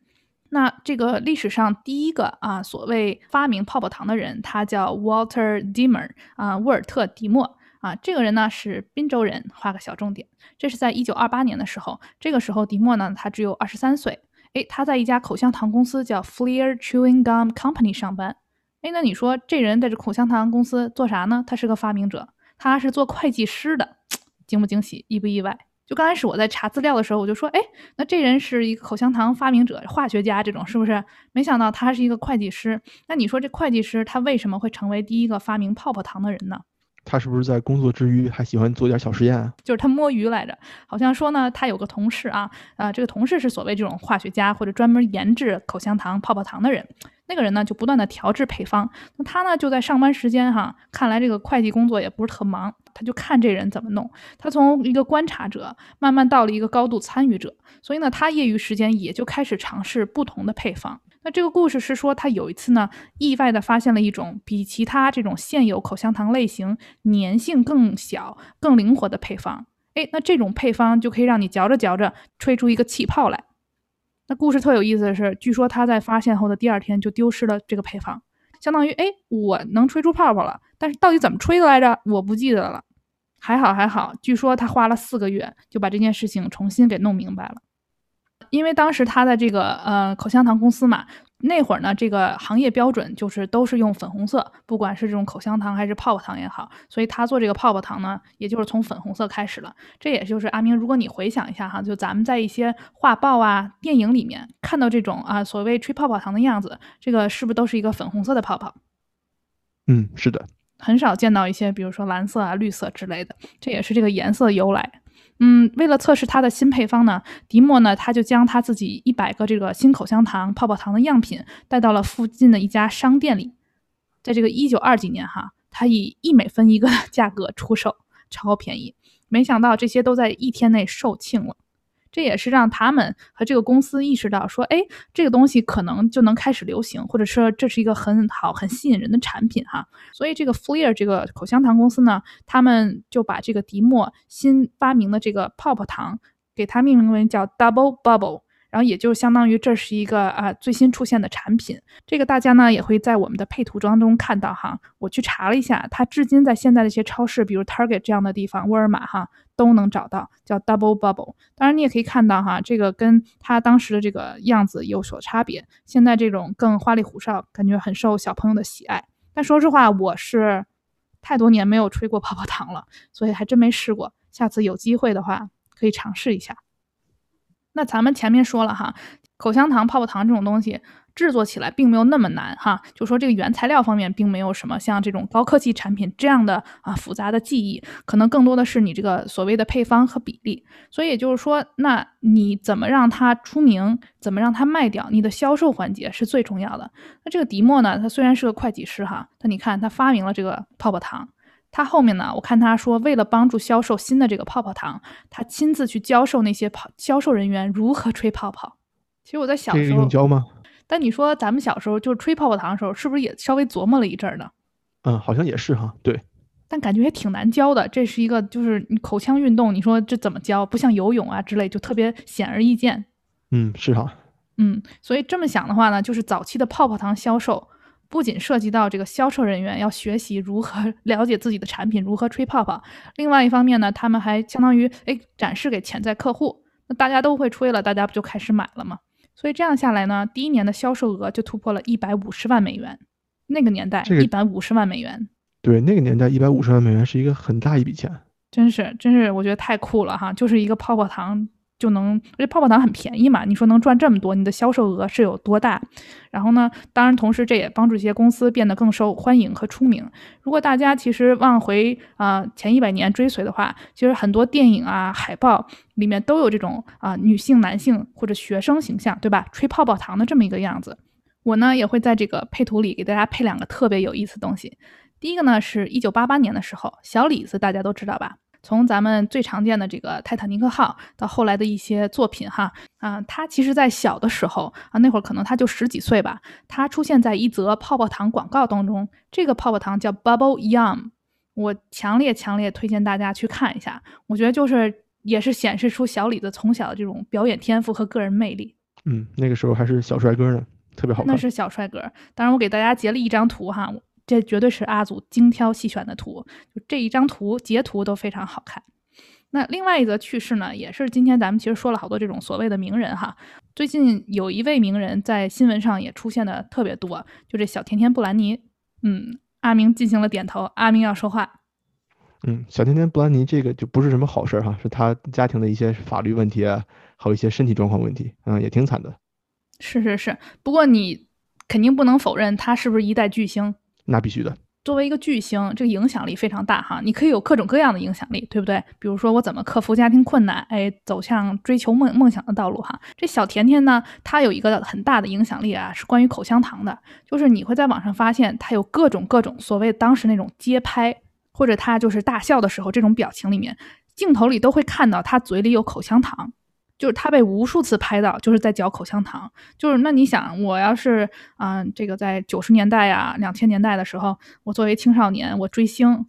那这个历史上第一个啊，所谓发明泡泡糖的人，他叫 Walter Dimmer 啊，沃尔特·迪莫啊。这个人呢是宾州人，画个小重点。这是在一九二八年的时候，这个时候迪莫呢他只有二十三岁。诶，他在一家口香糖公司叫 Fleer Chewing Gum Company 上班。哎，那你说这人在这口香糖公司做啥呢？他是个发明者，他是做会计师的，惊不惊喜，意不意外？就刚开始我在查资料的时候，我就说，哎，那这人是一个口香糖发明者、化学家，这种是不是？没想到他是一个会计师。那你说这会计师他为什么会成为第一个发明泡泡糖的人呢？他是不是在工作之余还喜欢做点小实验啊？就是他摸鱼来着，好像说呢，他有个同事啊，啊、这个同事是所谓这种化学家或者专门研制口香糖、泡泡糖的人。那个人呢，就不断的调制配方。那他呢，就在上班时间哈，看来这个会计工作也不是特忙，他就看这人怎么弄。他从一个观察者慢慢到了一个高度参与者，所以呢，他业余时间也就开始尝试不同的配方。那这个故事是说，他有一次呢，意外的发现了一种比其他这种现有口香糖类型粘性更小、更灵活的配方。哎，那这种配方就可以让你嚼着嚼着吹出一个气泡来。故事特有意思的是，据说他在发现后的第二天就丢失了这个配方，相当于哎，我能吹出泡泡了，但是到底怎么吹的来着，我不记得了。还好还好，据说他花了四个月就把这件事情重新给弄明白了。因为当时他的这个呃口香糖公司嘛，那会儿呢这个行业标准就是都是用粉红色，不管是这种口香糖还是泡泡糖也好，所以他做这个泡泡糖呢，也就是从粉红色开始了。这也就是阿明，如果你回想一下哈，就咱们在一些画报啊、电影里面看到这种啊所谓吹泡泡糖的样子，这个是不是都是一个粉红色的泡泡？嗯，是的，很少见到一些比如说蓝色啊、绿色之类的，这也是这个颜色由来。嗯，为了测试它的新配方呢，迪莫呢他就将他自己一百个这个新口香糖泡泡糖的样品带到了附近的一家商店里，在这个一九二几年哈，他以一美分一个 [laughs] 价格出售，超便宜。没想到这些都在一天内售罄了。这也是让他们和这个公司意识到，说，哎，这个东西可能就能开始流行，或者说这是一个很好、很吸引人的产品哈。所以这个 Fleer 这个口香糖公司呢，他们就把这个迪莫新发明的这个泡泡糖，给它命名为叫 Double Bubble。然后也就相当于这是一个啊最新出现的产品，这个大家呢也会在我们的配图当中看到哈。我去查了一下，它至今在现在的一些超市，比如 Target 这样的地方，沃尔玛哈都能找到，叫 Double Bubble。当然你也可以看到哈，这个跟它当时的这个样子有所差别。现在这种更花里胡哨，感觉很受小朋友的喜爱。但说实话，我是太多年没有吹过泡泡糖了，所以还真没试过。下次有机会的话，可以尝试一下。那咱们前面说了哈，口香糖、泡泡糖这种东西制作起来并没有那么难哈，就说这个原材料方面并没有什么像这种高科技产品这样的啊复杂的技艺，可能更多的是你这个所谓的配方和比例。所以也就是说，那你怎么让它出名，怎么让它卖掉，你的销售环节是最重要的。那这个迪莫呢，他虽然是个会计师哈，但你看他发明了这个泡泡糖。他后面呢？我看他说，为了帮助销售新的这个泡泡糖，他亲自去教授那些泡销售人员如何吹泡泡。其实我在小时候用教吗？但你说咱们小时候就是吹泡泡糖的时候，是不是也稍微琢磨了一阵呢？嗯，好像也是哈。对。但感觉也挺难教的。这是一个就是你口腔运动，你说这怎么教？不像游泳啊之类，就特别显而易见。嗯，是哈。嗯，所以这么想的话呢，就是早期的泡泡糖销售。不仅涉及到这个销售人员要学习如何 [laughs] 了解自己的产品，如何吹泡泡，另外一方面呢，他们还相当于哎展示给潜在客户，那大家都会吹了，大家不就开始买了吗？所以这样下来呢，第一年的销售额就突破了一百五十万美元。那个年代一百五十万美元，对，那个年代一百五十万美元是一个很大一笔钱，真是真是，我觉得太酷了哈，就是一个泡泡糖。就能，这泡泡糖很便宜嘛？你说能赚这么多，你的销售额是有多大？然后呢，当然同时这也帮助一些公司变得更受欢迎和出名。如果大家其实往回啊前一百年追随的话，其实很多电影啊、海报里面都有这种啊女性、男性或者学生形象，对吧？吹泡泡糖的这么一个样子。我呢也会在这个配图里给大家配两个特别有意思的东西。第一个呢是一九八八年的时候，小李子大家都知道吧？从咱们最常见的这个泰坦尼克号到后来的一些作品哈啊，他其实在小的时候啊，那会儿可能他就十几岁吧，他出现在一则泡泡糖广告当中。这个泡泡糖叫 Bubble Yum，我强烈强烈推荐大家去看一下。我觉得就是也是显示出小李子从小的这种表演天赋和个人魅力。嗯，那个时候还是小帅哥呢，特别好看。那是小帅哥。当然，我给大家截了一张图哈。这绝对是阿祖精挑细选的图，就这一张图截图都非常好看。那另外一则趣事呢，也是今天咱们其实说了好多这种所谓的名人哈。最近有一位名人在新闻上也出现的特别多，就这小甜甜布兰妮。嗯，阿明进行了点头，阿明要说话。嗯，小甜甜布兰妮这个就不是什么好事哈，是她家庭的一些法律问题啊，还有一些身体状况问题，嗯，也挺惨的。是是是，不过你肯定不能否认他是不是一代巨星。那必须的。作为一个巨星，这个影响力非常大哈。你可以有各种各样的影响力，对不对？比如说我怎么克服家庭困难，哎，走向追求梦梦想的道路哈。这小甜甜呢，她有一个很大的影响力啊，是关于口香糖的。就是你会在网上发现，她有各种各种所谓当时那种街拍，或者她就是大笑的时候这种表情里面，镜头里都会看到她嘴里有口香糖。就是他被无数次拍到，就是在嚼口香糖。就是那你想，我要是啊，这个在九十年代啊、两千年代的时候，我作为青少年，我追星，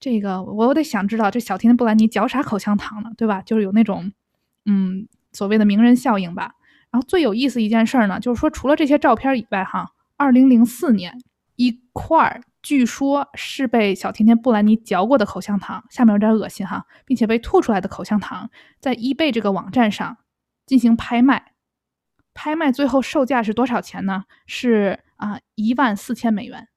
这个我得想知道这小甜甜布兰妮嚼啥口香糖呢，对吧？就是有那种嗯所谓的名人效应吧。然后最有意思一件事儿呢，就是说除了这些照片以外，哈，二零零四年一块儿。据说是被小甜甜布兰妮嚼过的口香糖，下面有点恶心哈，并且被吐出来的口香糖，在 eBay 这个网站上进行拍卖，拍卖最后售价是多少钱呢？是啊，一万四千美元。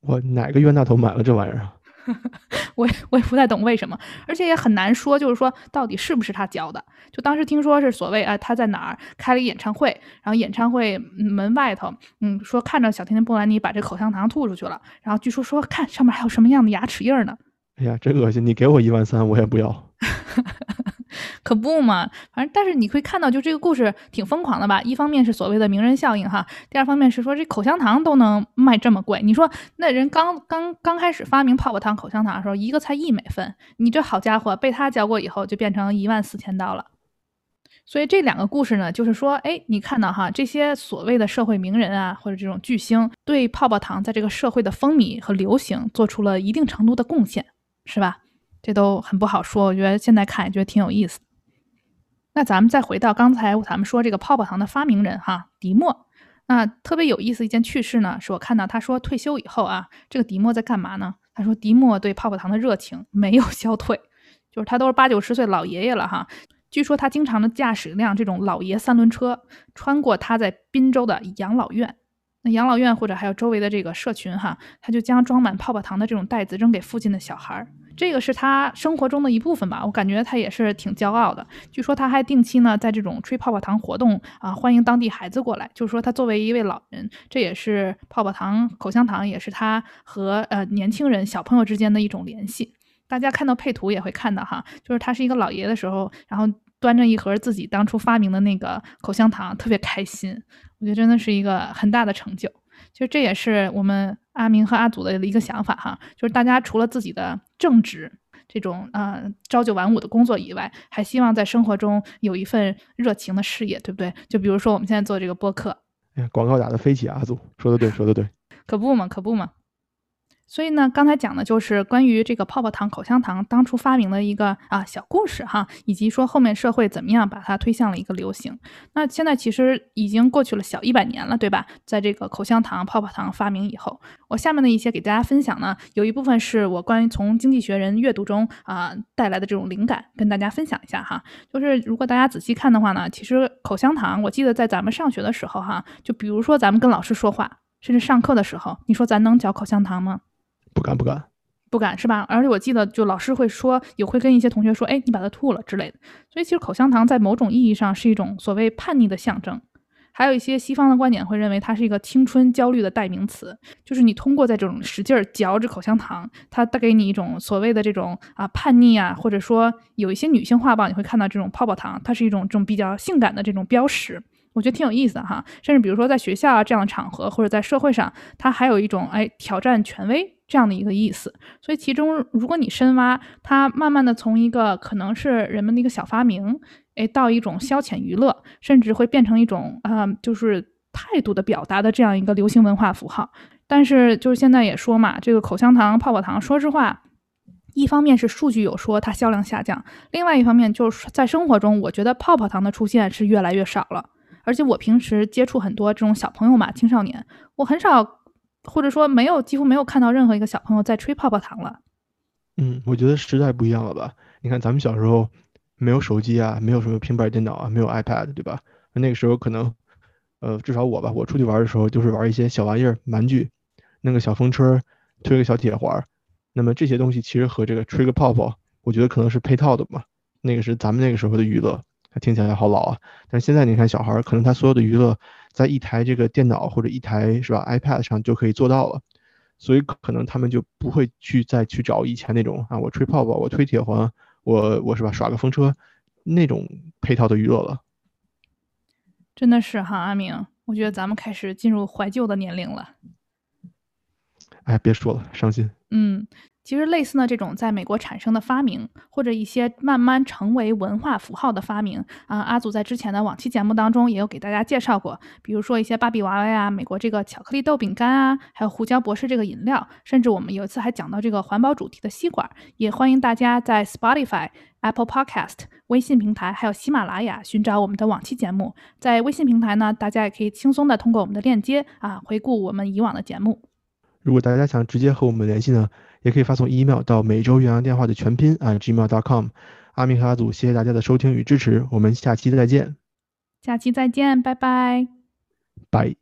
我哪个冤大头买了这玩意儿啊？[laughs] 我我也不太懂为什么，而且也很难说，就是说到底是不是他教的？就当时听说是所谓啊，他在哪儿开了一演唱会，然后演唱会门外头，嗯，说看着小甜甜布兰妮把这口香糖吐出去了，然后据说说看上面还有什么样的牙齿印呢？哎呀，真恶心！你给我一万三，我也不要。[laughs] [laughs] 可不嘛，反正但是你会看到，就这个故事挺疯狂的吧？一方面是所谓的名人效应哈，第二方面是说这口香糖都能卖这么贵。你说那人刚刚刚开始发明泡泡糖口香糖的时候，一个才一美分，你这好家伙，被他教过以后就变成一万四千刀了。所以这两个故事呢，就是说，哎，你看到哈，这些所谓的社会名人啊，或者这种巨星，对泡泡糖在这个社会的风靡和流行做出了一定程度的贡献，是吧？这都很不好说，我觉得现在看也觉得挺有意思。那咱们再回到刚才咱们说这个泡泡糖的发明人哈，迪莫。那特别有意思一件趣事呢，是我看到他说退休以后啊，这个迪莫在干嘛呢？他说迪莫对泡泡糖的热情没有消退，就是他都是八九十岁老爷爷了哈。据说他经常的驾驶一辆这种老爷三轮车，穿过他在滨州的养老院。那养老院或者还有周围的这个社群哈，他就将装满泡泡糖的这种袋子扔给附近的小孩儿。这个是他生活中的一部分吧，我感觉他也是挺骄傲的。据说他还定期呢在这种吹泡泡糖活动啊，欢迎当地孩子过来。就是说他作为一位老人，这也是泡泡糖、口香糖也是他和呃年轻人、小朋友之间的一种联系。大家看到配图也会看到哈，就是他是一个老爷的时候，然后端着一盒自己当初发明的那个口香糖，特别开心。我觉得真的是一个很大的成就。其实这也是我们阿明和阿祖的一个想法哈，就是大家除了自己的正职这种呃朝九晚五的工作以外，还希望在生活中有一份热情的事业，对不对？就比如说我们现在做这个播客，哎，广告打的飞起，阿祖说的对，说的对，[laughs] 可不嘛，可不嘛。所以呢，刚才讲的就是关于这个泡泡糖、口香糖当初发明的一个啊小故事哈，以及说后面社会怎么样把它推向了一个流行。那现在其实已经过去了小一百年了，对吧？在这个口香糖、泡泡糖发明以后，我下面的一些给大家分享呢，有一部分是我关于从《经济学人》阅读中啊带来的这种灵感，跟大家分享一下哈。就是如果大家仔细看的话呢，其实口香糖，我记得在咱们上学的时候哈，就比如说咱们跟老师说话，甚至上课的时候，你说咱能嚼口香糖吗？不敢不敢，不敢是吧？而且我记得，就老师会说，也会跟一些同学说，哎，你把它吐了之类的。所以其实口香糖在某种意义上是一种所谓叛逆的象征。还有一些西方的观点会认为它是一个青春焦虑的代名词，就是你通过在这种使劲嚼着口香糖，它带给你一种所谓的这种啊叛逆啊，或者说有一些女性画报你会看到这种泡泡糖，它是一种这种比较性感的这种标识。我觉得挺有意思的哈。甚至比如说在学校啊这样的场合，或者在社会上，它还有一种哎挑战权威。这样的一个意思，所以其中如果你深挖，它慢慢的从一个可能是人们的一个小发明，哎，到一种消遣娱乐，甚至会变成一种啊，就是态度的表达的这样一个流行文化符号。但是就是现在也说嘛，这个口香糖、泡泡糖，说实话，一方面是数据有说它销量下降，另外一方面就是在生活中，我觉得泡泡糖的出现是越来越少了。而且我平时接触很多这种小朋友嘛，青少年，我很少。或者说没有，几乎没有看到任何一个小朋友在吹泡泡糖了。嗯，我觉得时代不一样了吧？你看咱们小时候没有手机啊，没有什么平板电脑啊，没有 iPad，对吧？那个时候可能，呃，至少我吧，我出去玩的时候就是玩一些小玩意儿、玩具，那个小风车，推个小铁环。那么这些东西其实和这个吹个泡泡，我觉得可能是配套的嘛。那个是咱们那个时候的娱乐。它听起来好老啊，但是现在你看小孩儿，可能他所有的娱乐在一台这个电脑或者一台是吧 iPad 上就可以做到了，所以可能他们就不会去再去找以前那种啊，我吹泡泡，我推铁环，我我是吧耍个风车那种配套的娱乐了。真的是哈，阿明，我觉得咱们开始进入怀旧的年龄了。哎，别说了，伤心。嗯，其实类似呢这种在美国产生的发明，或者一些慢慢成为文化符号的发明啊，阿祖在之前的往期节目当中也有给大家介绍过，比如说一些芭比娃娃呀，美国这个巧克力豆饼干啊，还有胡椒博士这个饮料，甚至我们有一次还讲到这个环保主题的吸管，也欢迎大家在 Spotify、Apple Podcast、微信平台还有喜马拉雅寻找我们的往期节目。在微信平台呢，大家也可以轻松的通过我们的链接啊，回顾我们以往的节目。如果大家想直接和我们联系呢，也可以发送 email 到每周远洋电话的全拼啊 gmail.com。阿明和阿祖，谢谢大家的收听与支持，我们下期再见。下期再见，拜拜。拜。